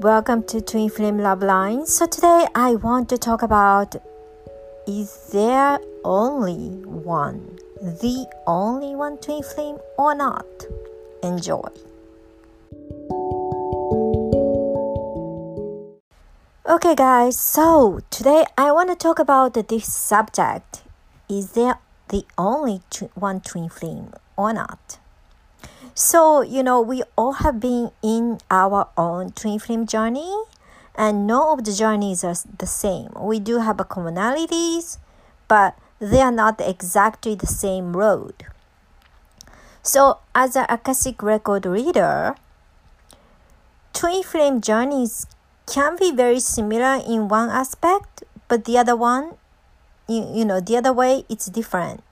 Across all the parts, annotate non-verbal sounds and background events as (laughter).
Welcome to Twin Flame Love Line. So today I want to talk about is there only one, the only one twin flame or not? Enjoy. Okay, guys, so today I want to talk about this subject. Is there the only tw- one twin flame or not? So, you know, we all have been in our own twin flame journey, and no of the journeys are the same. We do have commonalities, but they are not exactly the same road. So, as an Akashic record reader, twin flame journeys can be very similar in one aspect, but the other one, you, you know, the other way, it's different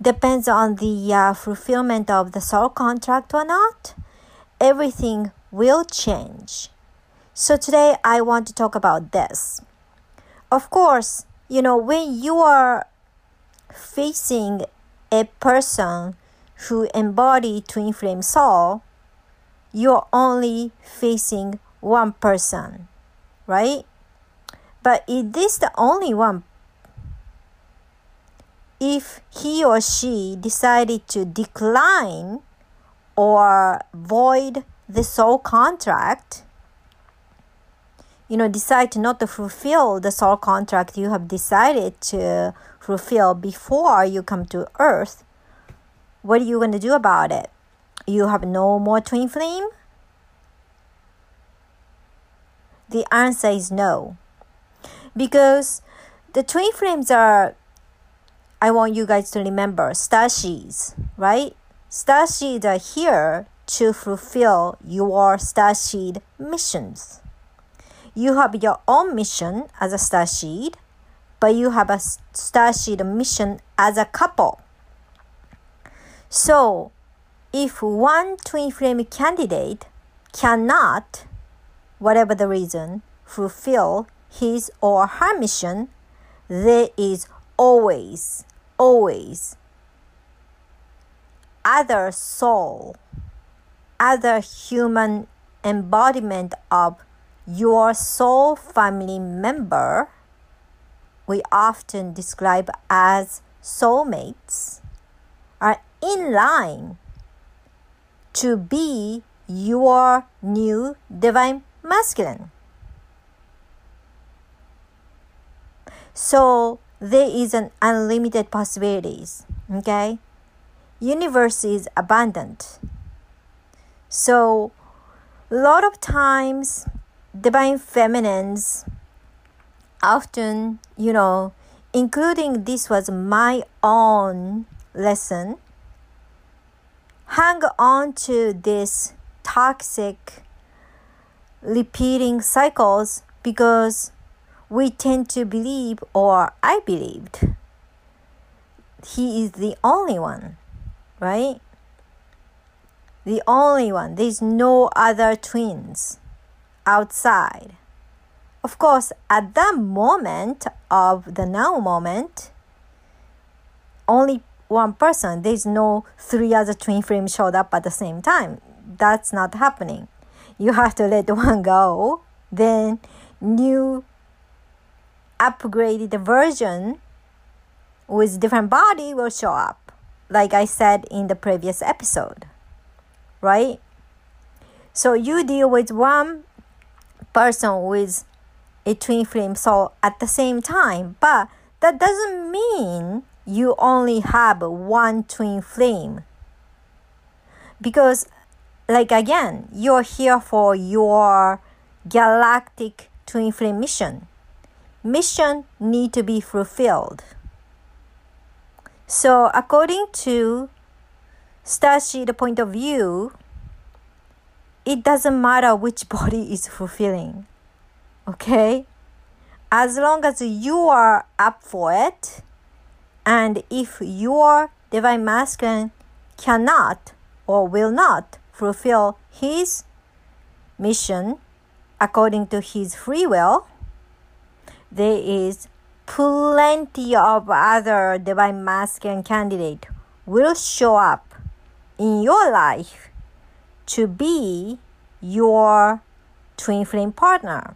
depends on the uh, fulfillment of the soul contract or not, everything will change. So today I want to talk about this. Of course, you know, when you are facing a person who embody twin flame soul, you're only facing one person, right? But is this the only one if he or she decided to decline or void the soul contract, you know, decide to not to fulfill the soul contract you have decided to fulfill before you come to earth, what are you going to do about it? You have no more twin flame? The answer is no. Because the twin flames are I want you guys to remember starseeds, right? Starseeds are here to fulfill your starseed missions. You have your own mission as a starseed, but you have a starseed mission as a couple. So, if one twin flame candidate cannot, whatever the reason, fulfill his or her mission, there is always, always other soul, other human embodiment of your soul family member, we often describe as soulmates, are in line to be your new divine masculine. So there is an unlimited possibilities okay? Universe is abundant. So a lot of times divine feminines often you know including this was my own lesson hang on to this toxic repeating cycles because we tend to believe, or I believed, he is the only one, right? The only one. There's no other twins outside. Of course, at that moment of the now moment, only one person, there's no three other twin flames showed up at the same time. That's not happening. You have to let (laughs) one go, then new upgraded version with different body will show up like i said in the previous episode right? So you deal with one person with a twin flame soul at the same time but that doesn't mean you only have one twin flame. Because like again you're here for your galactic twin flame mission mission need to be fulfilled. So according to Starseed point of view, it doesn't matter which (laughs) body is fulfilling. Okay? As long as you are up for it, and if your divine masculine cannot or will not fulfill his mission according to his free will, there is plenty of other divine masculine candidate will show up in your life to be your twin flame partner.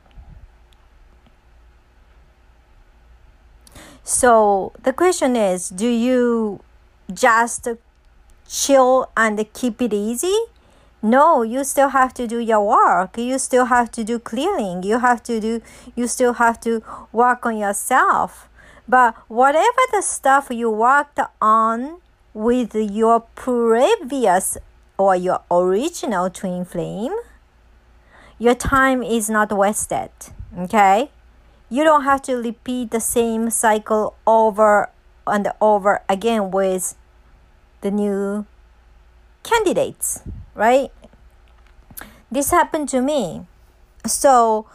So the question is do you just chill and keep it easy? No, you still have to do your work. You still have to do clearing. You have to do you still have to work on yourself. But whatever the stuff you worked on with your previous or your original twin flame, your time is not wasted. Okay? You don't have to repeat the same cycle over and over again with the new candidates, right? This happened to me. So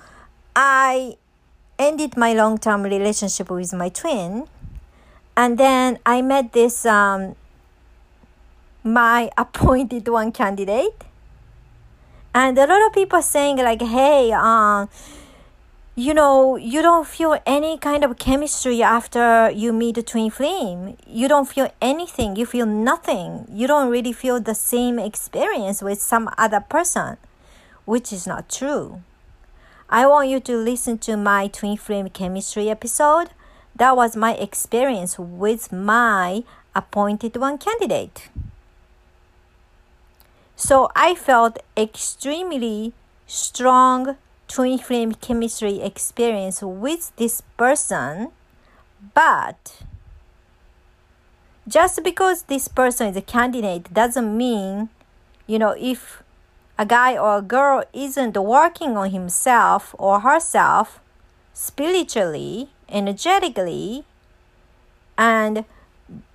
I ended my long term relationship with my twin. And then I met this, um, my (laughs) appointed one candidate. And a lot of people saying, like, hey, uh, you know, you don't feel any kind of chemistry after you meet a twin flame. You don't feel anything. You feel nothing. You don't really feel the same experience with some other person, which is not true. I want you to listen to my twin flame chemistry episode. That was my experience with my appointed one candidate. So I felt extremely strong twin flame chemistry experience with this person, but just because this person is a candidate doesn't mean, you know, if a guy or a girl isn't working on himself or herself spiritually, energetically, and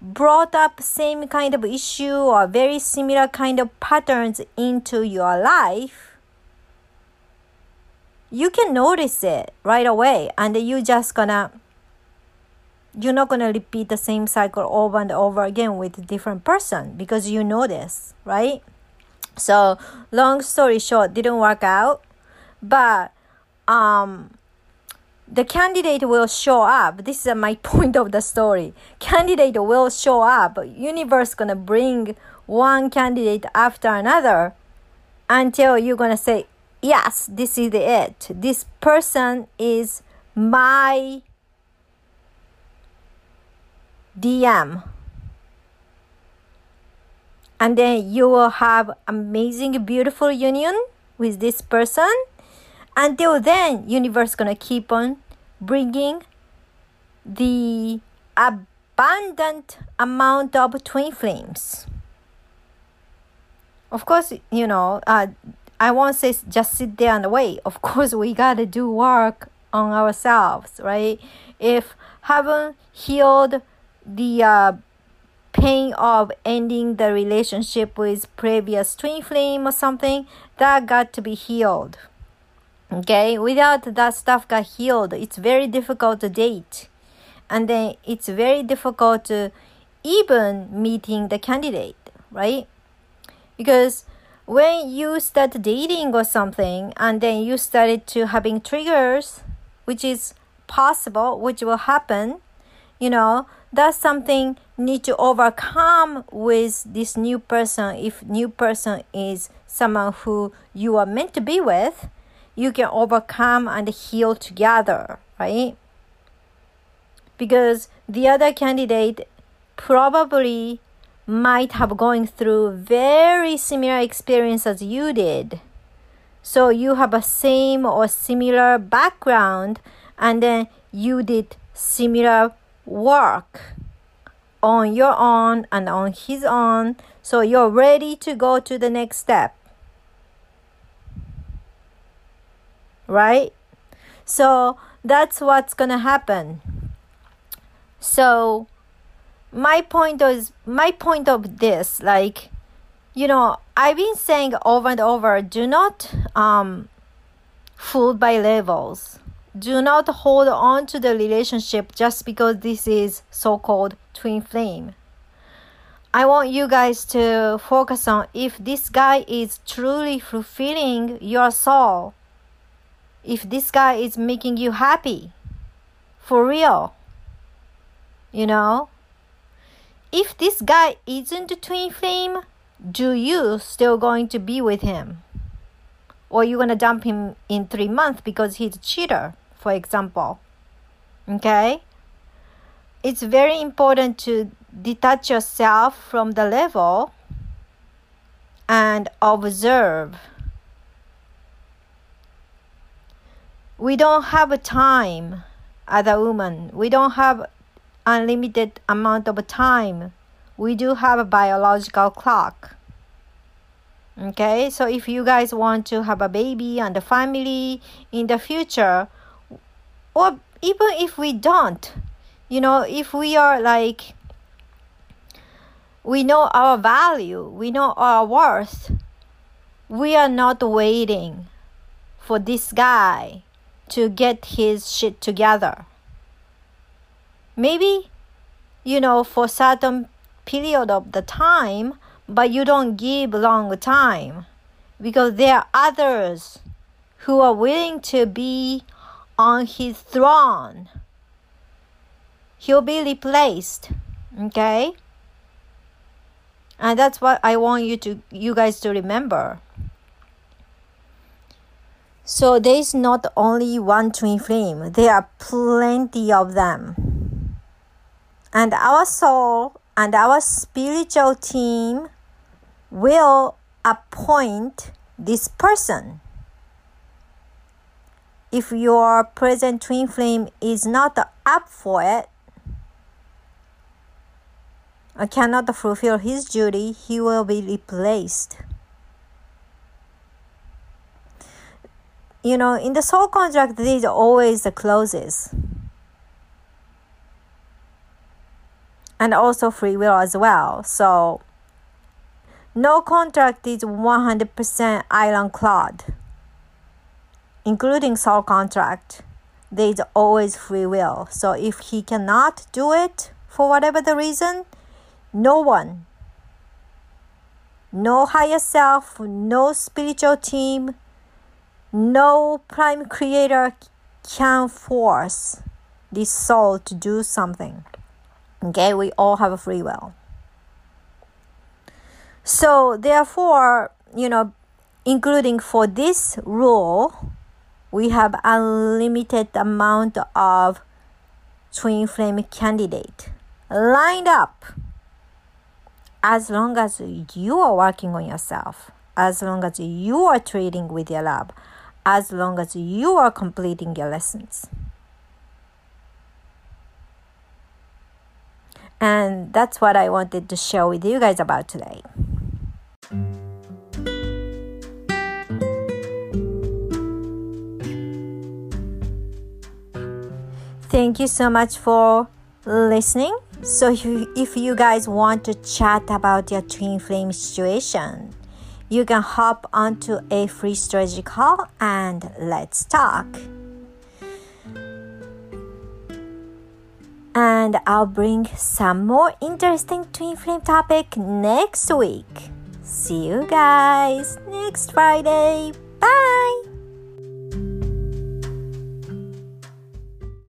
brought up same kind of issue or very similar kind of patterns into your life you can notice it right away and you just gonna you're not gonna repeat the same cycle over and over again with a different person because you know this right? So long story short didn't work out but um the candidate will show up. This is my (laughs) point of the story. Candidate will show up. Universe gonna bring one candidate after another until you're gonna say yes, this is it. This person is my DM. And then you will have amazing, beautiful union with this person. Until then, universe gonna keep on bringing the abundant amount of twin flames. Of course, you know, uh, I won't say just sit there and wait. Of (laughs) course, we gotta do work on ourselves, right? If haven't healed the uh, pain of ending the relationship with previous twin flame or something, that got to be healed. Okay, without that stuff got healed, it's very difficult to date, and then it's very difficult to even meeting the candidate, right? Because when you start dating or something and then you started to having triggers which is possible which will happen you know that's something need to overcome with this new person. If new person is someone who you are meant to be with you can overcome and heal together right? Because the other candidate probably might have going through very similar experience as you did. So you have a same or similar background and then you did similar work on your own and on his own. So you're ready to go to the next step. Right? So that's what's going to happen. So my point is my point of this like you know i've been saying over and over do not um fooled by levels do not hold on to the relationship just because this is so-called twin flame. I want you guys to focus on if this guy is truly fulfilling your soul if this guy is making you happy for real you know if this guy isn't a twin flame, do you still going to be with him? or you're gonna dump him in three months because he's a cheater, for example. Okay? It's very important to detach yourself from the level and observe. We don't have a time as a woman. We don't have unlimited amount of time. We do have a biological clock. Okay, so if you guys want to have a baby and a family in the future, or even if we don't, you know, if we are like, we know our value, we know our worth, we are not waiting for this guy to get his shit together. Maybe, you know, for certain period of the time, but you don't give long time because there are others who are willing to be on his throne. He'll be replaced, okay? And that's what I want you to you guys to remember. So there is not only one twin flame, there are plenty of them. And our soul and our spiritual team will appoint this person. If your present twin flame is not up for it, or cannot fulfill his duty, he will be replaced. You know, in the soul contract, there is always the clauses. And also free will as well. So, no contract is 100% ironclad, including soul contract. There is always free will. So, if he cannot do it for whatever the reason, no one, no higher self, no spiritual team, no prime creator can force this soul to do something. Okay, we all have a free will. So, therefore, you know, including for this rule, we have unlimited amount of twin flame candidate lined up as long as you are working on yourself, as long as you are trading with your love, as long as you are completing your lessons. And that's what I wanted to share with you guys about today. Thank you so much for listening. So, if you, if you guys want to chat about your twin flame situation, you can hop onto a free strategy call and let's talk. And I'll bring some more interesting twin flame topic next week. See you guys next Friday. Bye.